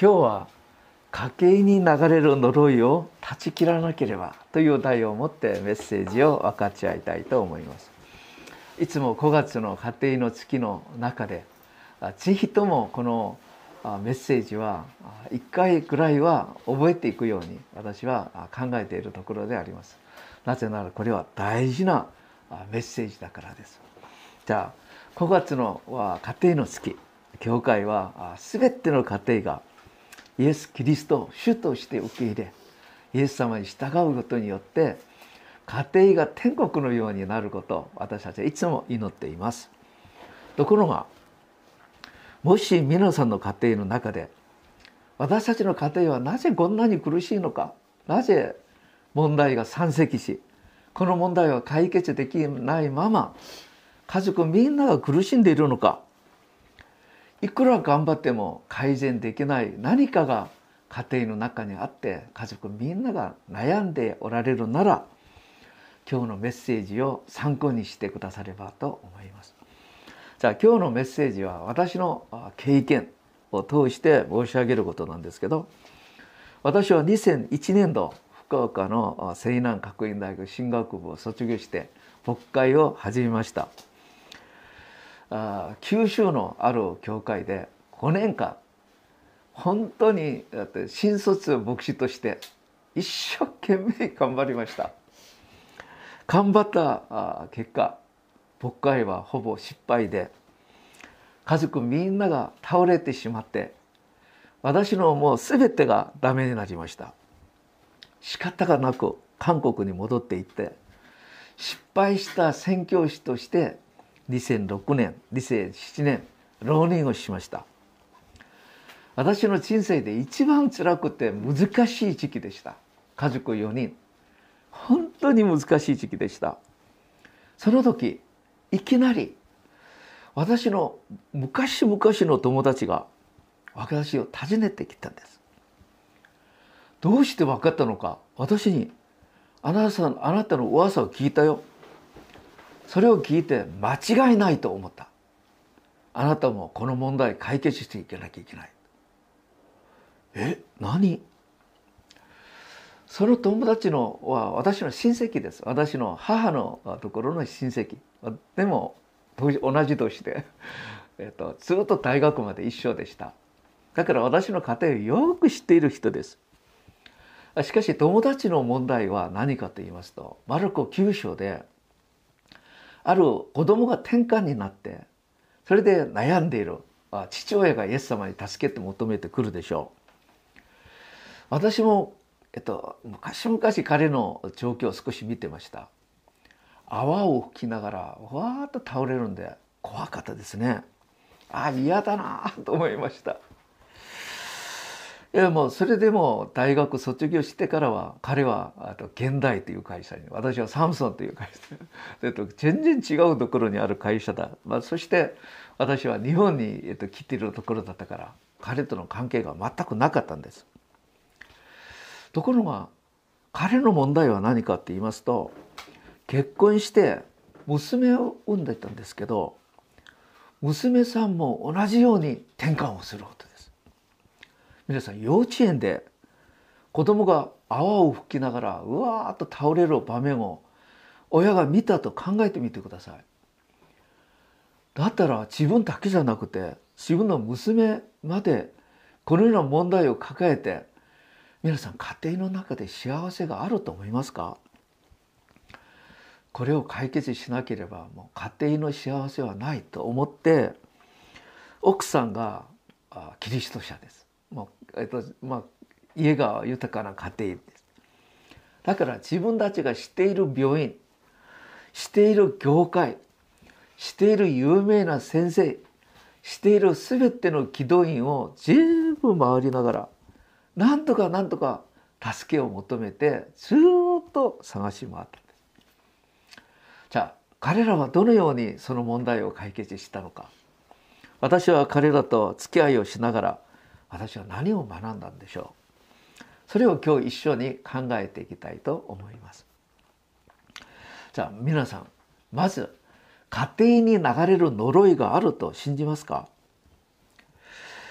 今日は家計に流れる呪いを断ち切らなければという題を持ってメッセージを分かち合いたいと思います。いつも5月の家庭の月の中でぜひともこのメッセージは1回ぐらいは覚えていくように私は考えているところであります。なぜならこれは大事なメッセージだからです。じゃあ5月の家庭の月教会は全ての家庭がイエス・キリストを主として受け入れイエス様に従うことによって家庭が天国のようになることを私たちはいつも祈っています。ところがもし皆さんの家庭の中で私たちの家庭はなぜこんなに苦しいのかなぜ問題が山積しこの問題は解決できないまま家族みんなが苦しんでいるのかいくら頑張っても改善できない何かが家庭の中にあって家族みんなが悩んでおられるなら今日のメッセージを参考にしてくださればと思います。じゃあ今日のメッセージは私の経験を通して申し上げることなんですけど私は2001年度福岡の西南学院大学進学部を卒業して牧会を始めました。あ九州のある教会で5年間本当にだって新卒牧師として一生懸命頑張りました。頑張った結果牧会はほぼ失敗で家族みんなが倒れてしまって私のもう全てがダメになりました。仕方がなく韓国に戻っていって失敗した宣教師として2006年2007年浪人をしました。私の人生で一番辛くて難しい時期でした。家族4人。本当に難しい時期でした。その時いきなり私の昔々の友達が私を訪ねてきたんです。どうして分かったのか私にあなたあなたの噂を聞いたよ。それを聞いて間違いないと思った。あなたもこの問題解決していかなきゃいけない。え何？その友達のは私の親戚です。私の母のところの親戚。でも同じ年で、えっと、ずっと大学まで一緒でした。だから私の家庭をよく知っている人です。しかし友達の問題は何かと言いますとマルコ9章である子供が転換になってそれで悩んでいる父親がイエス様に助けて求めてくるでしょう。私も、えっと、昔々彼の状況を少し見てました。泡を吹きながらわーっと倒れるんで怖かったですね。ああ嫌だなと思いました。いやもうそれでも大学卒業してからは彼はあと現代という会社に私はサムソンという会社。で全然違うところにある会社だ、まあ、そして私は日本に、えっと、来ているところだったから彼との関係が全くなかったんです。ところが彼の問題は何かって言いますと結婚して娘を産んでたんですけど娘さんも同じように転換をすること。皆さん幼稚園で子供が泡を吹きながらうわーっと倒れる場面を親が見たと考えてみてください。だったら自分だけじゃなくて自分の娘までこのような問題を抱えて皆さん家庭の中で幸せがあると思いますか？これを解決しなければもう家庭の幸せはないと思って奥さんがキリスト者です、えっとまあ、家が豊かな家庭ですだから自分たちが知っている病院知っている業界知っている有名な先生知っている全ての軌道院を全部回りながらなんとかなんとか助けを求めてずっと探し回ったんです。じゃあ彼らはどのようにその問題を解決したのか私は彼らと付き合いをしながら私は何を学んだんでしょうそれを今日一緒に考えていきたいと思いますじゃあ皆さんまず家庭に流れる呪いがあると信じますか？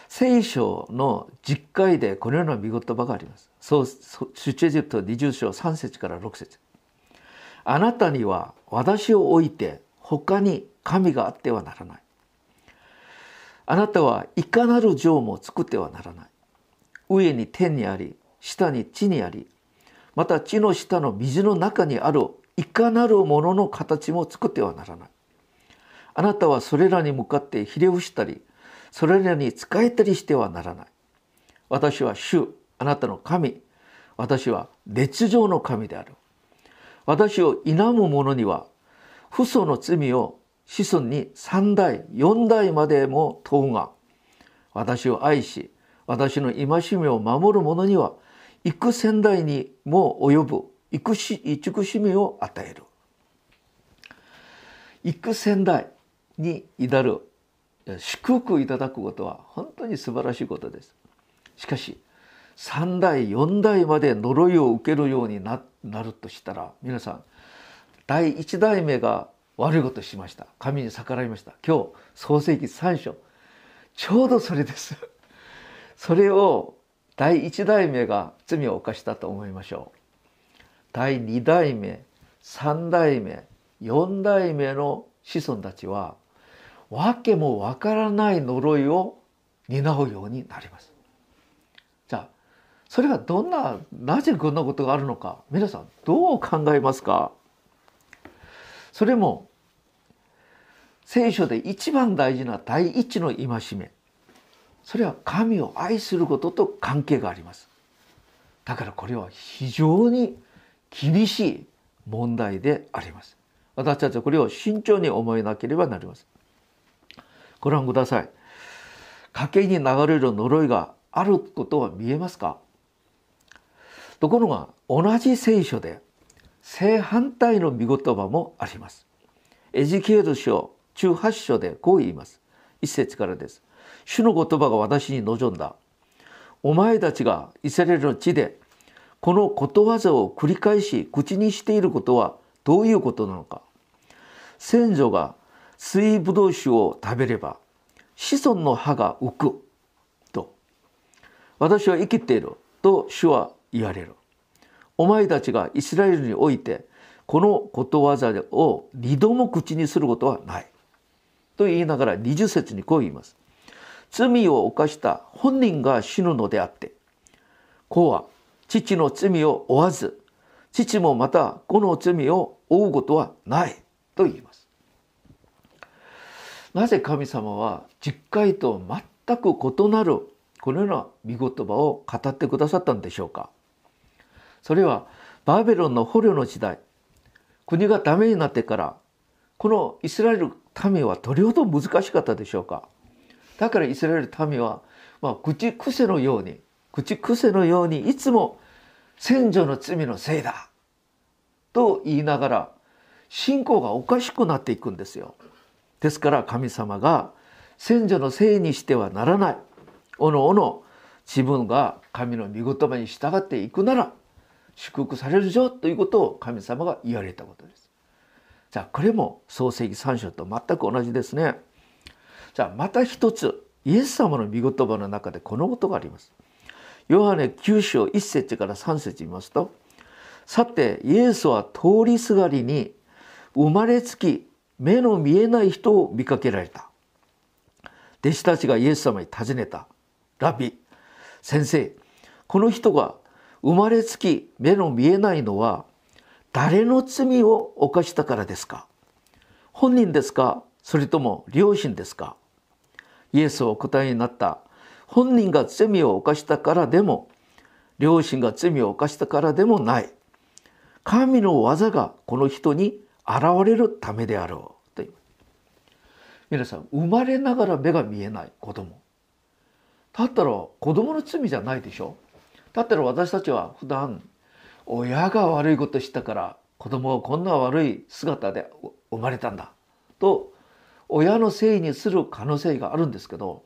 聖書の実会でこのような見言葉があります。そう出エジプト20章3節から6節あなたには私を置いて他に神があってはならない。あなたはいかなる城も作ってはならない。上に天にあり、下に地にあり、また地の下の水の中にあるいかなるものの形も作ってはならない。あなたはそれらに向かってひれ伏したり、それらに仕えたりしてはならない。私は主、あなたの神。私は列上の神である。私を否む者には、父祖の罪を子孫に三代、四代までも問うが、私を愛し、私の戒めを守る者には、幾千代にも及ぶ慈しみを与える。幾千代に至る祝福いただくことは本当に素晴らしいことです。しかし3代4代まで呪いを受けるようになるとしたら皆さん第1代目が悪いことしました。神に逆らいました。今日創世記3章。ちょうどそれです。それを第1代目が罪を犯したと思いましょう。第2代目3代目4代目の子孫たちは訳もわからない呪いを担うようになります。じゃあそれがどんななぜこんなことがあるのか皆さんどう考えますか？それも聖書で一番大事な第一の戒め。それは神を愛することと関係があります。だからこれは非常に厳しい問題であります。私たちはこれを慎重に思えなければなりませんご覧ください。家計に流れる呪いがあることは見えますか？ところが同じ聖書で正反対の見言葉もあります。エジケール書中8章でこう言います。一節からです。主の言葉が私に望んだ。お前たちがイスラエルの地でこのことわざを繰り返し口にしていることはどういうことなのか。先祖が水ぶどう酒を食べれば子孫の歯が浮くと私は生きていると主は言われる。お前たちがイスラエルにおいてこのことわざを二度も口にすることはない。と言いながら二十節にこう言います。罪を犯した本人が死ぬのであって子は父の罪を負わず父もまた子の罪を負うことはない。と言います。なぜ神様は実会と全く異なるこのような御言葉を語ってくださったんでしょうか。それはバーベロンの捕虜の時代国がダメになってからこのイスラエル民はどれほど難しかったでしょうかだからイスラエル民は、まあ、口癖のように口癖のようにいつも先祖の罪のせいだと言いながら信仰がおかしくなっていくんですよ。ですから神様が先祖のせいにしてはならない。おのおの自分が神の御言葉に従っていくなら祝福されるぞということを神様が言われたことです。じゃあこれも創世記3章と全く同じですね。じゃあまた一つイエス様の御言葉の中でこのことがあります。ヨハネ9章1節から3節見ますとさてイエスは通りすがりに生まれつき目の見えない人を見かけられた弟子たちがイエス様に尋ねたラビ先生この人が生まれつき目の見えないのは誰の罪を犯したからですか？本人ですか？それとも両親ですか？イエスはお答えになった。本人が罪を犯したからでも両親が罪を犯したからでもない。神の技がこの人に現れるためであろう。と皆さん生まれながら目が見えない子供。だったら子供の罪じゃないでしょ？だったら私たちは普段親が悪いことしたから子供はこんな悪い姿で生まれたんだ。と親のせいにする可能性があるんですけど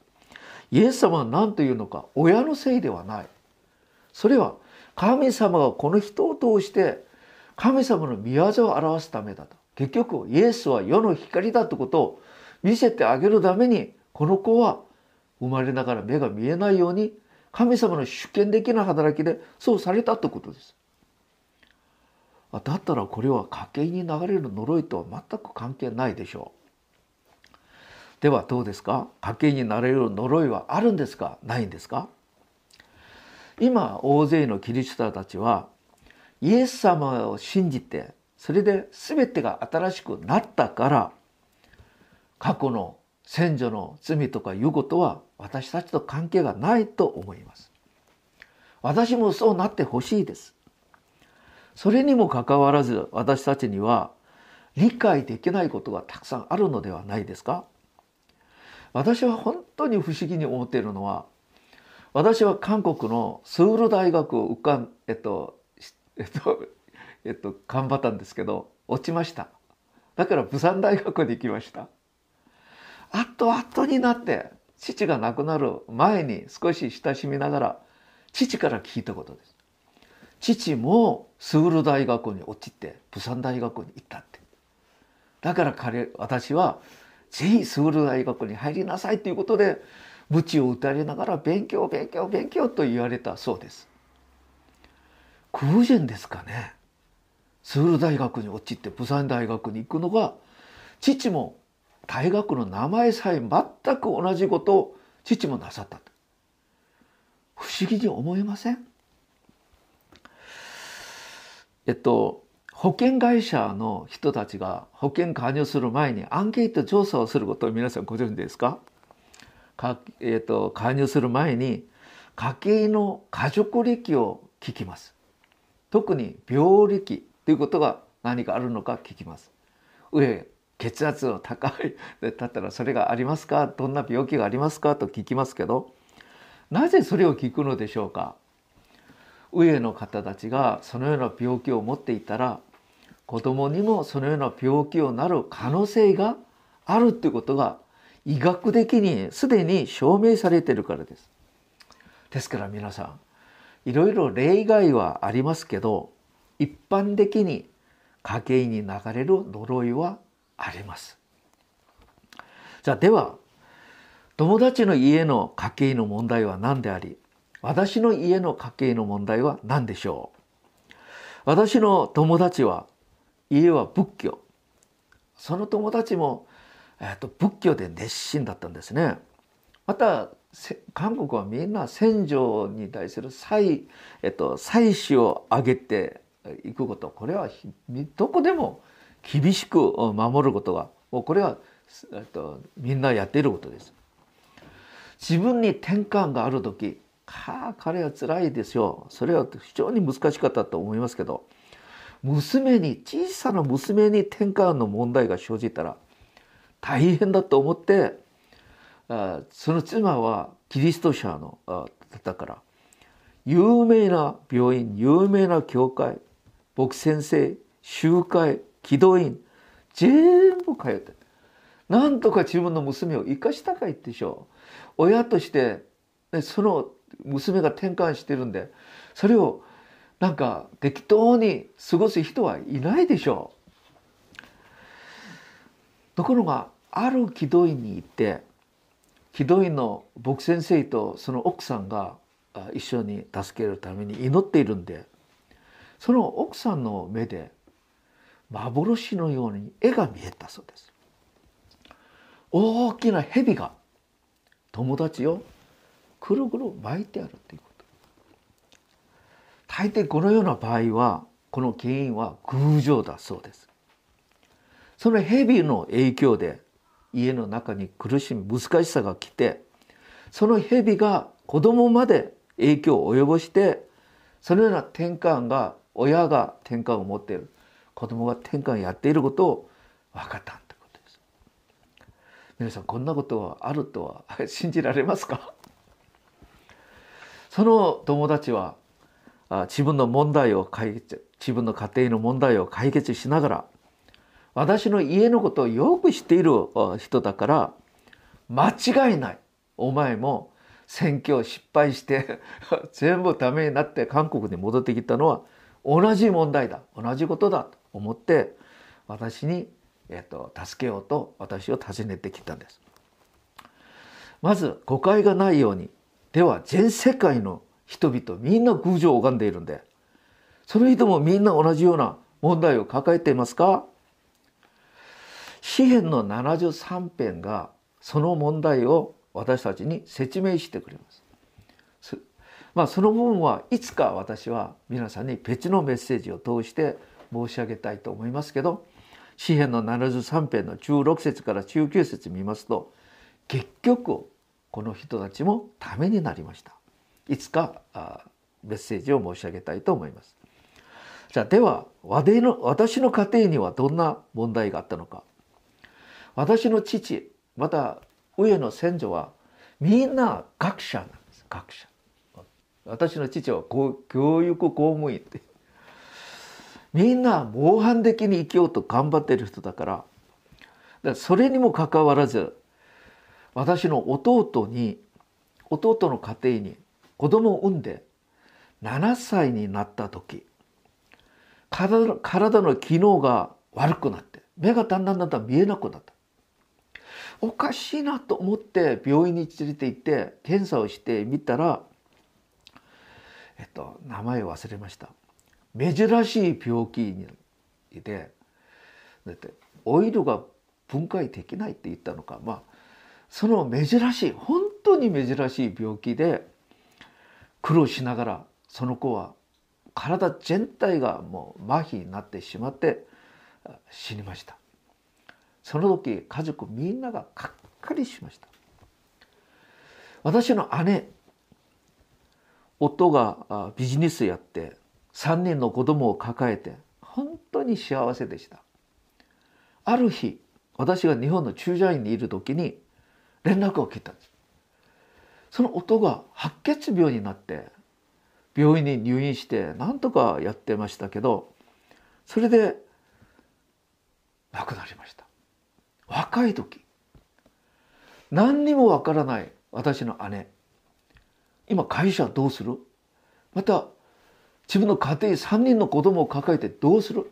イエス様は何と言うのか親のせいではない。それは神様がこの人を通して神様の御業を表すためだと。結局イエスは世の光だということを見せてあげるためにこの子は生まれながら目が見えないように神様の主権的な働きでそうされたということです。だったらこれは家計に流れる呪いとは全く関係ないでしょう。ではどうですか？家計になれる呪いはあるんですか？ないんですか？今大勢のキリストたちはイエス様を信じてそれで全てが新しくなったから過去の先祖の罪とかいうことは私たちと関係がないと思います。私もそうなってほしいです。それにもかかわらず私たちには理解できないことがたくさんあるのではないですか私は本当に不思議に思っているのは私は韓国のソウル大学を受かんえっとえっと えっと頑張ったんですけど落ちましただから釜山大学に行きましたあと後々になって父が亡くなる前に少し親しみながら父から聞いたことです。父もスウル大学に落ちて釜山大学に行ったって。だから彼私はぜひスウル大学に入りなさいということで鞭を打たれながら勉強勉強勉強と言われたそうです。偶然ですかね。スウル大学に落ちて釜山大学に行くのが父も大学の名前さえ全全く同じことを父もなさった不思議に思いません？えっと保険会社の人たちが保険加入する前にアンケート調査をすることを皆さんご存知ですか？か、えっと、加入する前に家計の家族歴を聞きます。特に病歴ということが何かあるのか聞きます。上血圧の高いだったらそれがありますか？どんな病気がありますか？と聞きますけどなぜそれを聞くのでしょうか？上の方たちがそのような病気を持っていたら子供にもそのような病気をなる可能性があるということが医学的にすでに証明されているからです。ですから皆さんいろいろ例外はありますけど一般的に家計に流れる呪いはあります。じゃあでは友達の家の家計の問題は何であり私の家の家計の問題は何でしょう？私の友達は家は仏教その友達も、えー、と仏教で熱心だったんですね。また韓国はみんな戦場に対する祭,、えっと、祭祀を挙げていくことこれはどこでも厳しく守ることがもうこれはとみんなやっていることです。自分に転換がある時はあ彼は辛いですよそれは非常に難しかったと思いますけど娘に小さな娘に転換の問題が生じたら大変だと思ってその妻はキリスト者のだから有名な病院有名な教会牧先生集会軌道院全部通ってなんとか自分の娘を生かしたかいでしょう親としてその娘が転換してるんでそれをなんか適当に過ごす人はいないでしょうところがある軌道院に行って軌道院の牧先生とその奥さんが一緒に助けるために祈っているんでその奥さんの目で幻のように絵が見えたそうです。大きな蛇が友達をくるぐる巻いてあるということ。大抵このような場合はこの原因は偶情だそうです。その蛇の影響で家の中に苦しみ難しさが来てその蛇が子供まで影響を及ぼしてそのような転換が親が転換を持っている。子供が転換やっていることを分かったってことです。皆さんこんなことはあるとは信じられますか？その友達は自分の問題を解決自分の家庭の問題を解決しながら私の家のことをよく知っている人だから間違いない。お前も選挙失敗して 全部ダメになって韓国に戻ってきたのは同じ問題だ。同じことだと。思って私に、えーと、助けようと私を訪ねてきたんです。まず誤解がないようにでは全世界の人々みんな偶像を拝んでいるんでその人もみんな同じような問題を抱えていますか？詩篇の73編がその問題を私たちに説明してくれます。まあその部分はいつか私は皆さんに別のメッセージを通して申し上げたいと思いますけど詩篇の73編の16節から19節見ますと結局この人たちもためになりました。いつかメッセージを申し上げたいと思います。じゃあでは私の家庭にはどんな問題があったのか私の父また上の先祖はみんな学者なんです学者私の父は教育公務員ってみんな模範的に生きようと頑張ってる人だから。だそれにもかかわらず私の弟に弟の家庭に子供を産んで7歳になった時体の機能が悪くなって目がだんだんだんだん見えなくなった。おかしいなと思って病院に連れて行って検査をしてみたらえっと名前を忘れました。珍しい病気でだってオイルが分解できないって言ったのか。まあその珍しい本当に珍しい病気で苦労しながらその子は体全体がもう麻痺になってしまって死にました。その時家族みんなががっかりしました。私の姉夫がビジネスやって3人の子供を抱えて本当に幸せでした。ある日私が日本の駐在員にいる時に連絡を受けたんです。その夫が白血病になって病院に入院して何とかやってましたけどそれで亡くなりました。若い時。何にもわからない私の姉。今会社どうする？また自分の家庭3人の子供を抱えてどうする？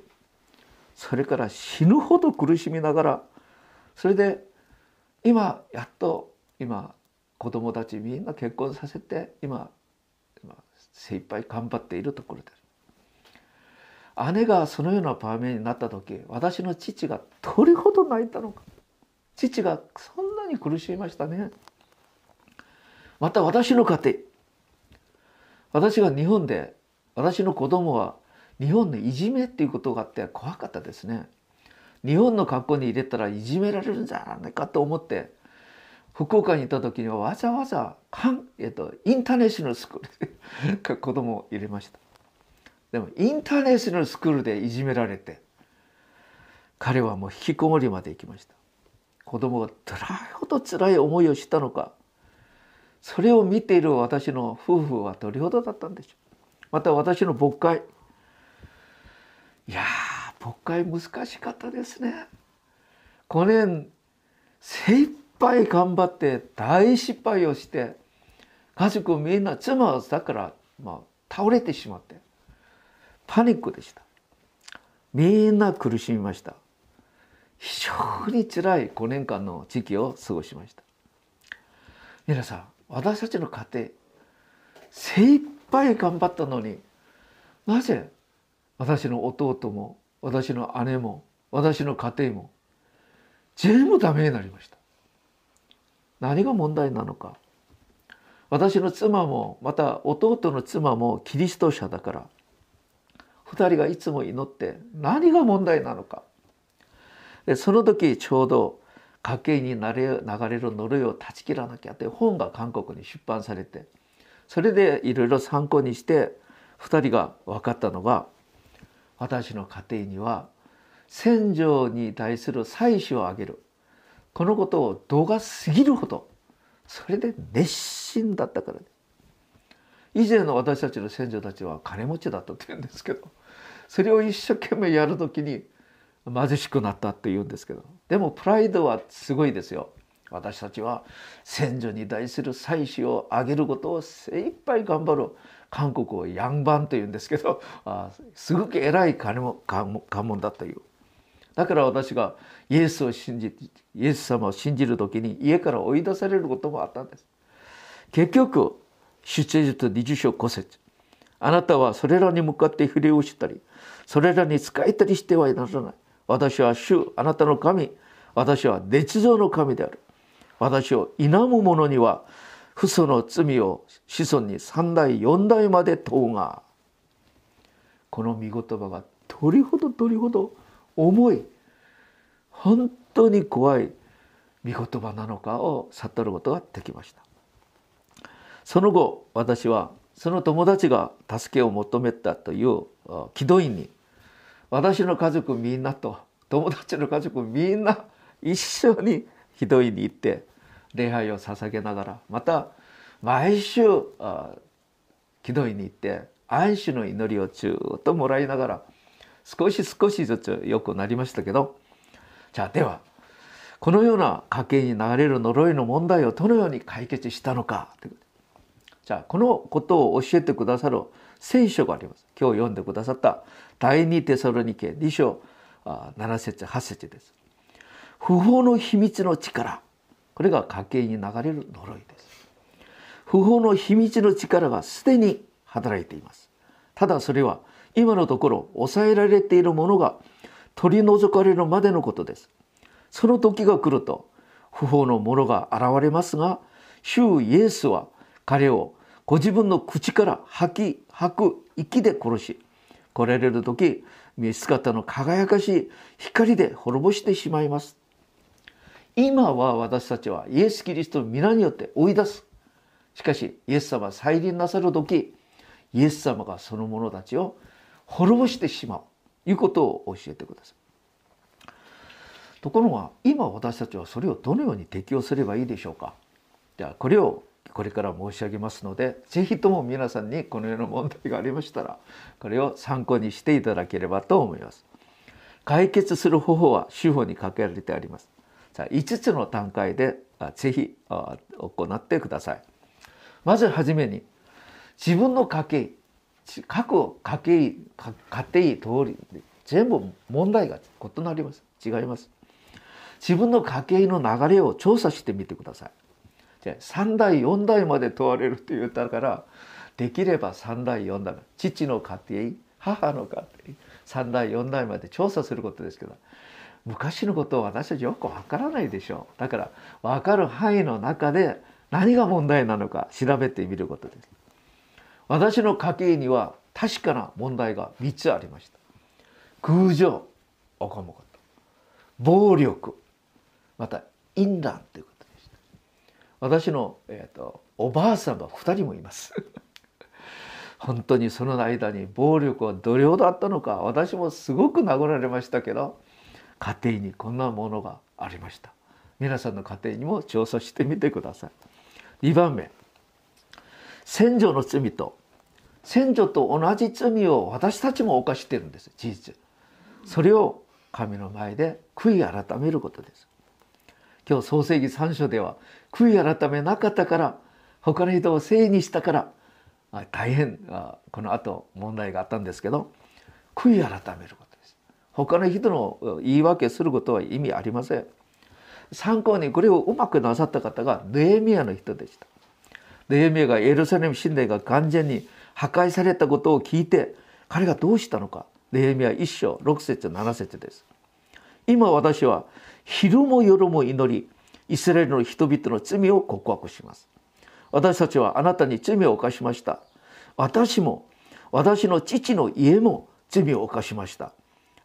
それから死ぬほど苦しみながらそれで今やっと今子供たちみんな結婚させて今今精一杯頑張っているところです姉がそのような場面になった時私の父がどれほど泣いたのか。父がそんなに苦しみましたね。また私の家庭。私が日本で私の子供は日本のいじめっていうことがあって怖かったですね。日本の学校に入れたらいじめられるんじゃないかと思って福岡にいた時にはわざわざかん、えっと、インターネーショナルスクールで 子供を入れました。でもインターネーショナルスクールでいじめられて彼はもう引きこもりまで行きました。子供がどれほど辛い思いをしたのかそれを見ている私の夫婦はどれほどだったんでしょう。また私の牧会いや牧会難しかったですね。5年精一杯頑張って大失敗をして家族みんな妻はだから、まあ、倒れてしまってパニックでした。みんな苦しみました。非常につらい5年間の時期を過ごしました。皆さん私たちの家庭精一杯頑張ったのになぜ私の弟も私の姉も私の家庭も全部ダメになりました。何が問題なのか。私の妻もまた弟の妻もキリスト者だから2人がいつも祈って何が問題なのか。でその時ちょうど家計に流れる呪いを断ち切らなきゃって本が韓国に出版されてそれでいろいろ参考にして2人が分かったのが私の家庭には戦場に対する祭祀をあげる。このことを度が過ぎるほどそれで熱心だったから。以前の私たちの先祖たちは金持ちだったって言うんですけどそれを一生懸命やる時に貧しくなったって言うんですけど。でもプライドはすごいですよ。私たちは先祖に対する祭祀をあげることを精一杯頑張る韓国をヤンバンと言うんですけどあすごく偉い金も関門だという。だから私がイエスを信じイエス様を信じる時に家から追い出されることもあったんです。結局出エジプト20章5節。あなたはそれらに向かって触れをしたりそれらに仕えたりしてはならない。私は主あなたの神。私は捏造の神である。私を否む者には父祖の罪を子孫に三代四代まで問うがこの御言葉がどれほどどれほど重い本当に怖い御言葉なのかを悟ることができました。その後私はその友達が助けを求めたという祈祷院に私の家族みんなと友達の家族みんな一緒に祈祷院に行って礼拝を捧げながらまた毎週祈祷に行って安心の祈りをずっともらいながら少し少しずつ良くなりましたけどじゃあではこのような家計に流れる呪いの問題をどのように解決したのかじゃあこのことを教えてくださる聖書があります。今日読んでくださった第二テサロニケ2章7節8節です。不法の秘密の力これが家計に流れる呪いです。不法の秘密の力がすでに働いています。ただそれは今のところ抑えられているものが取り除かれるまでのことです。その時が来ると不法のものが現れますが主イエスは彼をご自分の口から吐き吐く息で殺し来られる時見姿の輝かしい光で滅ぼしてしまいます。今は私たちはイエス・キリストの皆によって追い出す。しかしイエス様再臨なさる時イエス様がその者たちを滅ぼしてしまう。ということを教えてください。ところが今私たちはそれをどのように適用すればいいでしょうか。ではこれをこれから申し上げますので是非とも皆さんにこのような問題がありましたらこれを参考にしていただければと思います。解決する方法は司法に書かれてあります。5つの段階で是非行ってください。まずはじめに自分の家計各家計家庭通り全部問題が異なります。違います。自分の家計の流れを調査してみてください。じゃ3代4代まで問われると言ったからできれば3代4代父の家庭母の家庭3代4代まで調査することですけど昔のことを私たちよくわからないでしょ。うだから分かる範囲の中で何が問題なのか調べてみることです。私の家計には確かな問題が3つありました。空情おかもこと暴力また淫乱ということでした。私の、えーと、おばあさんは2人もいます。本当にその間に暴力はどれほどあったのか私もすごく殴られましたけど家庭にこんなものがありました。皆さんの家庭にも調査してみてください。2番目。先祖の罪と先祖と同じ罪を私たちも犯してるんです。事実。それを神の前で悔い改めることです。今日創世記3章では悔い改めなかったから他の人を聖にしたから大変この後問題があったんですけど悔い改めること。他の人の言い訳することは意味ありません。参考にこれをうまくなさった方がネエミヤの人でした。ネエミヤがエルサレム神殿が完全に破壊されたことを聞いて彼がどうしたのか。ネヘミヤ1章6節7節です。今私は昼も夜も祈りイスラエルの人々の罪を告白します。私たちはあなたに罪を犯しました。私も私の父の家も罪を犯しました。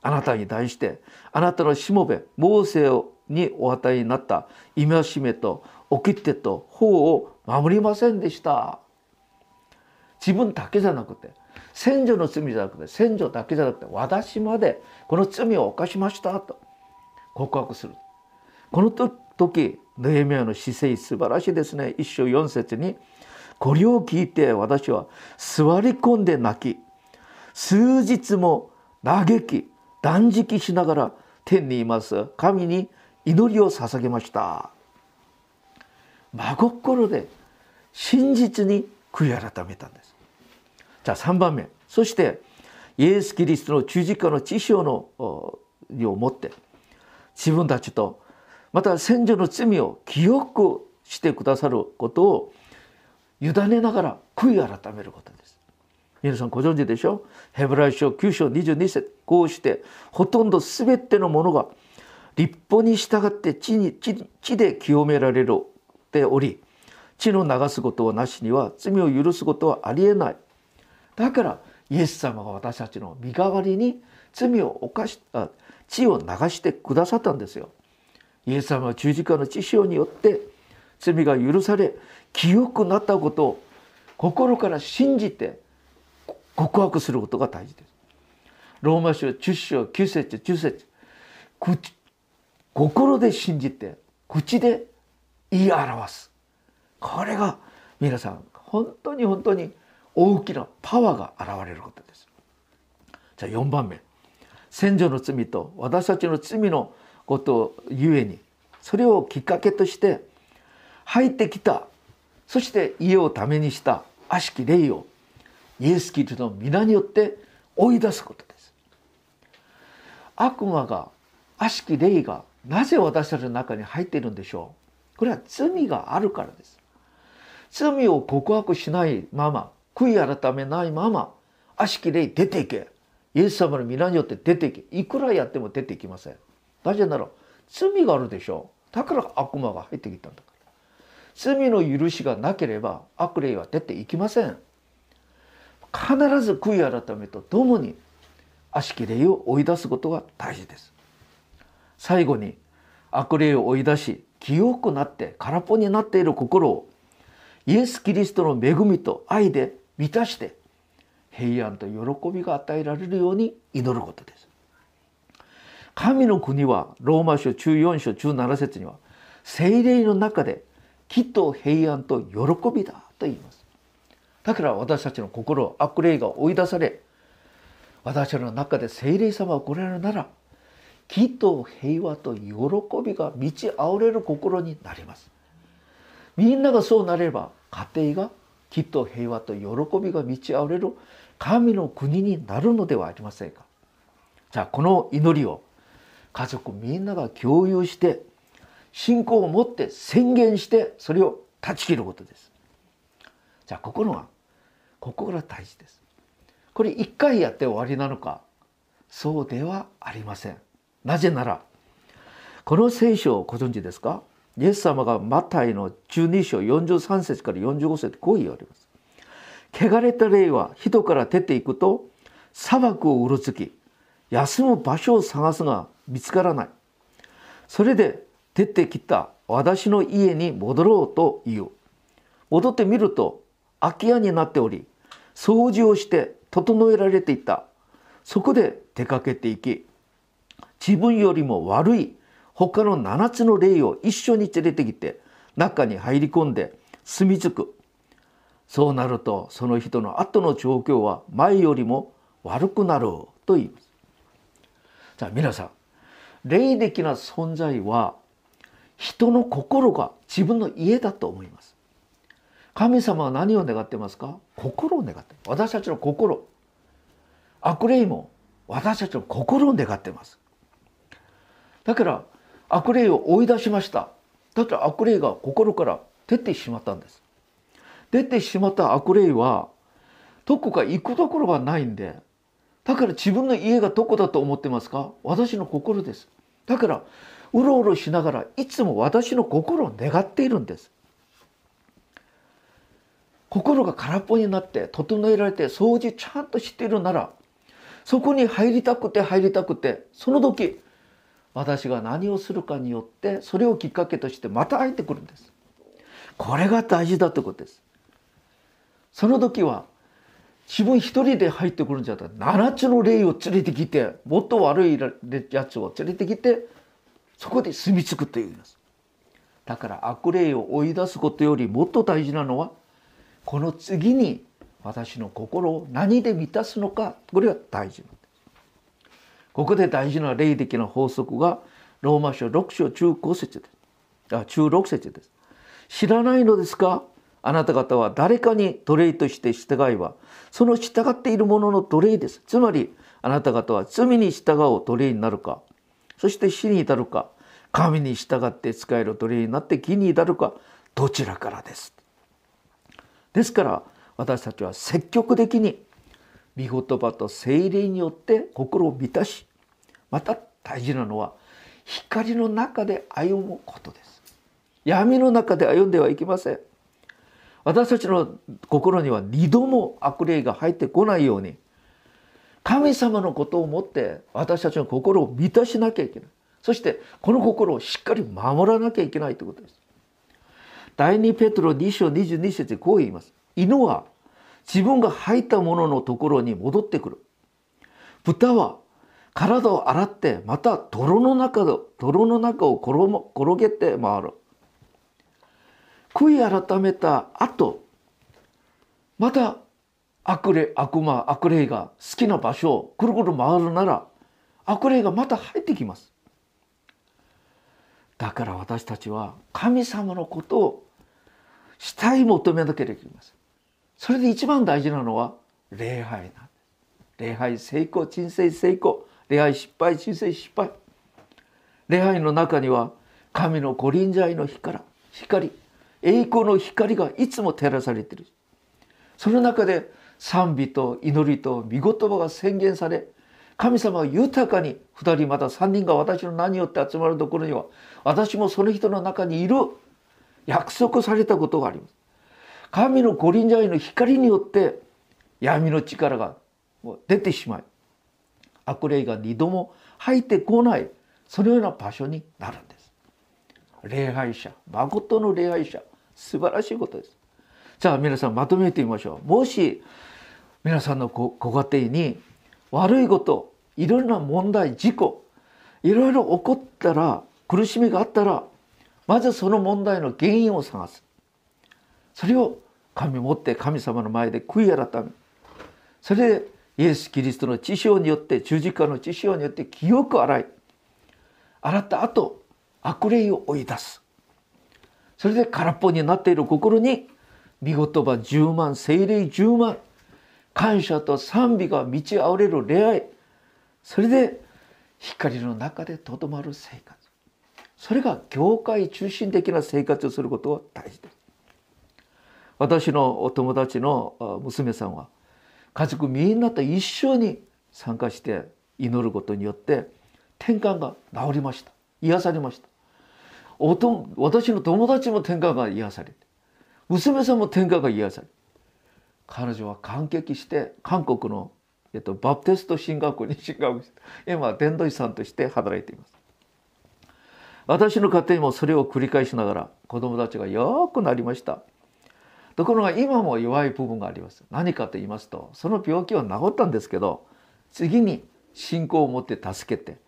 あなたに対してあなたのしもべモーセにお与えになった戒めと掟と法を守りませんでした。自分だけじゃなくて先祖の罪じゃなくて先祖だけじゃなくて私までこの罪を犯しましたと告白する。この時ネヘミヤの姿勢素晴らしいですね。一章四節にこれを聞いて私は座り込んで泣き数日も嘆き断食しながら天にいます。神に祈りを捧げました。真心で真実に悔い改めたんです。じゃあ3番目。そしてイエス・キリストの十字架の知性のを持って自分たちとまた先祖の罪を記憶してくださることを委ねながら悔い改めることです。皆さんご存知でしょヘブライ書9章22節。こうしてほとんど全てのものが立法に従って地に地で清められており血の流すことをなしには罪を許すことはありえないだからイエス様が私たちの身代わりに罪を犯し血を流してくださったんですよイエス様は十字架の血潮によって罪が許され清くなったことを心から信じて告白することが大事です。ローマ書10章9節10節心で信じて口で言い表すこれが皆さん本当に本当に大きなパワーが現れることです。じゃあ4番目先祖の罪と私たちの罪のことゆえにそれをきっかけとして入ってきたそして家をためにした悪しき霊をイエス・キリストの皆によって追い出すことです。悪魔が悪しき霊がなぜ私たちの中に入っているんでしょう？これは罪があるからです。罪を告白しないまま悔い改めないまま悪しき霊出ていけイエス様の皆によって出ていけいくらやっても出ていきません。なぜなら罪があるでしょうだから悪魔が入ってきたんだから罪の許しがなければ悪霊は出ていきません。必ず悔い改めとともに悪しき霊を追い出すことが大事です。最後に悪霊を追い出し清くなって空っぽになっている心をイエス・キリストの恵みと愛で満たして平安と喜びが与えられるように祈ることです。神の国はローマ書14章17節には精霊の中で木と平安と喜びだと言います。だから私たちの心悪霊が追い出され私たちの中で聖霊様が来られるなら喜と平和と喜びが満ち溢れる心になります。みんながそうなれば家庭が喜と平和と喜びが満ち溢れる神の国になるのではありませんか。じゃあこの祈りを家族みんなが共有して信仰を持って宣言してそれを断ち切ることです。じゃあ心がここが大事です。これ一回やって終わりなのか？そうではありませんなぜならこの聖書をご存知ですか？イエス様がマタイの12章43節から45節こう言われます。汚れた霊は人から出ていくと砂漠をうろつき休む場所を探すが見つからない。それで出てきた私の家に戻ろうと言う。戻ってみると空き家になっており掃除をして整えられていた。そこで出かけていき自分よりも悪い他の7つの霊を一緒に連れてきて中に入り込んで住み着く。そうなるとその人の後の状況は前よりも悪くなると言います。じゃあ皆さん霊的な存在は人の心が自分の家だと思います。神様は何を願ってますか？心を願って。私たちの心。悪霊も私たちの心を願ってます。だから悪霊を追い出しました。だって悪霊が心から出てしまったんです。出てしまった悪霊はどこか行くところがないんでだから自分の家がどこだと思ってますか？私の心です。だからうろうろしながらいつも私の心を願っているんです。心が空っぽになって整えられて掃除ちゃんとしているならそこに入りたくて入りたくてその時私が何をするかによってそれをきっかけとしてまた入ってくるんです。これが大事だってことです。その時は自分一人で入ってくるんじゃなくて7つの霊を連れてきてもっと悪いやつを連れてきてそこで住み着くというんです。だから悪霊を追い出すことよりもっと大事なのはこの次に私の心を何で満たすのかこれが大事なんです。ここで大事な霊的な法則がローマ書6章中5節です。あ中6節です。知らないのですか？あなた方は誰かに奴隷として従いはその従っているものの奴隷です。つまりあなた方は罪に従う奴隷になるかそして死に至るか神に従って使える奴隷になって義に至るかどちらからです？ですから私たちは積極的に御言葉と精霊によって心を満たしまた大事なのは光の中で歩むことです。闇の中で歩んではいけません。私たちの心には二度も悪霊が入ってこないように神様のことをもって私たちの心を満たしなきゃいけない。そしてこの心をしっかり守らなきゃいけないということです。第2ペトロ2章22節こう言います。犬は自分が吐いたもののところに戻ってくる。豚は体を洗ってまた泥の中で泥の中を転げて回る。悔い改めた後また悪霊悪魔悪霊が好きな場所をくるくる回るなら悪霊がまた入ってきます。だから私たちは神様のことをしたい求めなければいけませんそれで一番大事なのは礼拝なんです。礼拝成功人生成功。礼拝失敗人生失敗。礼拝の中には神の御臨在の光光。栄光の光がいつも照らされてる。その中で賛美と祈りと御言葉が宣言され神様は豊かに2人また3人が私の名によって集まるところには私もその人の中にいる約束されたことがあります。神の御臨在の光によって闇の力が出てしまい悪霊が二度も入ってこないそのような場所になるんです。礼拝者誠の礼拝者素晴らしいことです。じゃあ皆さんまとめてみましょう。もし皆さんのご家庭に悪いこといろいろな問題事故いろいろ起こったら苦しみがあったらまずその問題の原因を探す。それを神持って神様の前で悔い改めそれでイエス・キリストの知性によって十字架の知性によって清く洗い洗った後悪霊を追い出す。それで空っぽになっている心に見言葉10万精霊10万感謝と賛美が満ち溢れる恋愛それで光の中でとどまる生活。それが教会中心的な生活をすることは大事です私のお友達の娘さんは家族みんなと一緒に参加して祈ることによって転換が治りました。癒されました。おと私の友達も転換が癒されて娘さんも転換が癒され彼女は感激して韓国の、えっと、バプテスト進学校に進学して今伝道師さんとして働いています。私の家庭もそれを繰り返しながら子供たちがよくなりましたところが今も弱い部分があります何かと言いますとその病気は治ったんですけど次に信仰を持って助けて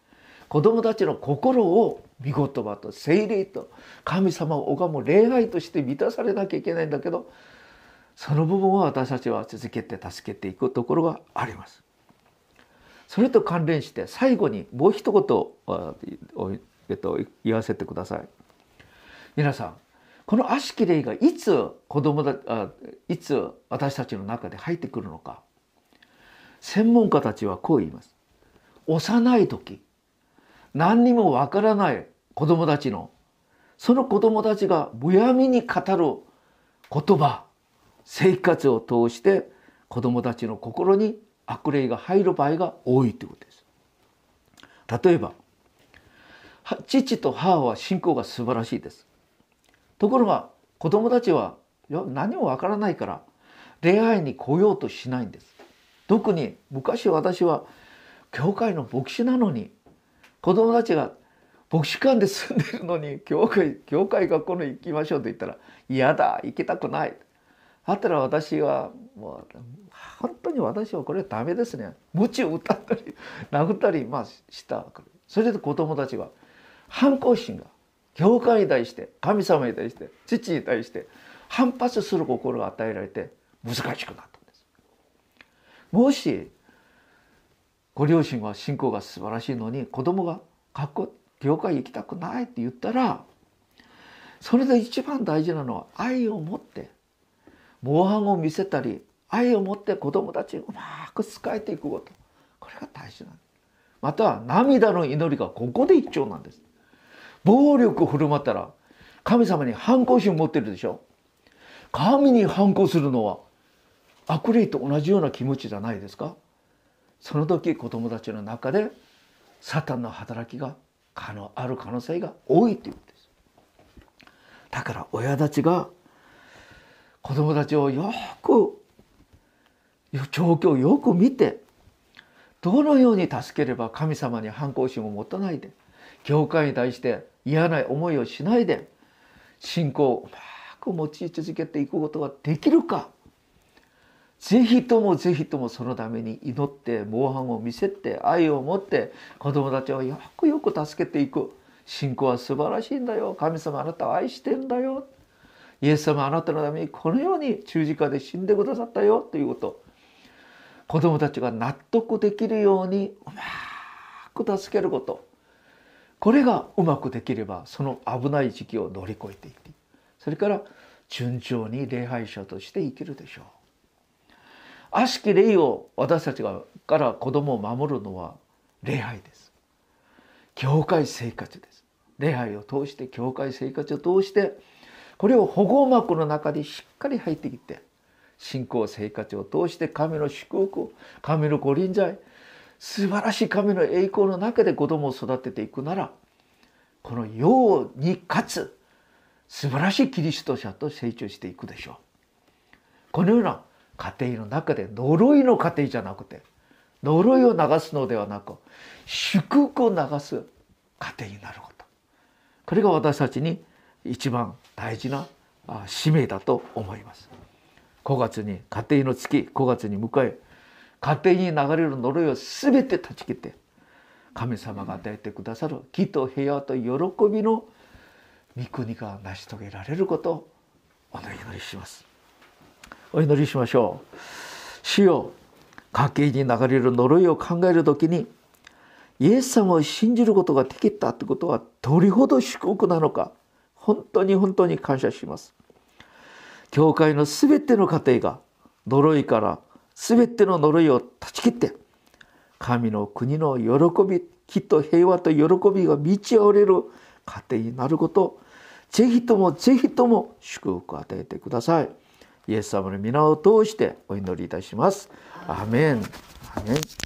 子供たちの心を見言葉と精霊と神様を拝む礼拝として満たされなきゃいけないんだけどその部分を私たちは続けて助けていくところがあります。それと関連して最後にもう一言、えっと、言わせてください。皆さんこの悪しき霊がいつ子供だあいつ私たちの中で入ってくるのか専門家たちはこう言います。幼い時何にもわからない子供たちのその子供たちがむやみに語る言葉生活を通して子供たちの心に悪霊が入る場合が多いということです。例えば父と母は信仰が素晴らしいです。ところが子供たちは何もわからないから恋愛に来ようとしないんです。特に昔私は教会の牧師なのに子供たちが牧師館で住んでるのに教会教会学校に行きましょうと言ったら嫌だ行きたくないだったら私はもう本当に私はこれはダメですね鞭を打ったり殴ったりまあしたそれで子供たちは反抗心が教会に対して神様に対して父に対して反発する心が与えられて難しくなったんです。もしご両親は信仰が素晴らしいのに子供が学校教会行きたくないって言ったらそれで一番大事なのは愛を持って模範を見せたり愛を持って子供たちにうまく使えていくこと。これが大事なんです。また涙の祈りがここで一丁なんです。暴力を振る舞ったら神様に反抗心を持ってるでしょ。神に反抗するのは悪霊と同じような気持ちじゃないですか。その時子供たちの中でサタンの働きが可能ある可能性が多いということです。だから親たちが子供たちをよく状況をよく見てどのように助ければ神様に反抗心を持たないで教会に対して嫌な思いをしないで信仰をうまく持ち続けていくことができるか。ぜひともぜひともそのために祈って防犯を見せて愛を持って子供たちをよくよく助けていく。信仰は素晴らしいんだよ。神様あなたを愛してんだよ。イエス様あなたのためにこのように十字架で死んでくださったよ。ということ。子供たちが納得できるようにうまく助けること。これがうまくできればその危ない時期を乗り越えていってそれから順調に礼拝者として生きるでしょう。悪しき霊を私たちがから子供を守るのは礼拝です。教会生活です。礼拝を通して教会生活を通してこれを保護膜の中にしっかり入ってきて信仰生活を通して神の祝福神のご臨在素晴らしい神の栄光の中で子供を育てていくならこの世に勝つ素晴らしいキリスト者と成長していくでしょう。このような家庭の中で呪いの家庭じゃなくて呪いを流すのではなく祝福を流す家庭になることこれが私たちに一番大事な使命だと思います5月に家庭の月5月に迎え家庭に流れる呪いを全て断ち切って神様が与えてくださる木と平和と喜びの御国が成し遂げられることをお祈りします。お祈りしましょう。主よ家計に流れる呪いを考える時にイエス様を信じることができたってことはどれほど祝福なのか本当に本当に感謝します。教会のすべての家庭が呪いから全ての呪いを断ち切って神の国の喜びきっと平和と喜びが満ち溢れる家庭になることぜひともぜひとも祝福を与えてください。イエス様の皆を通してお祈りいたします。アメン。アメン。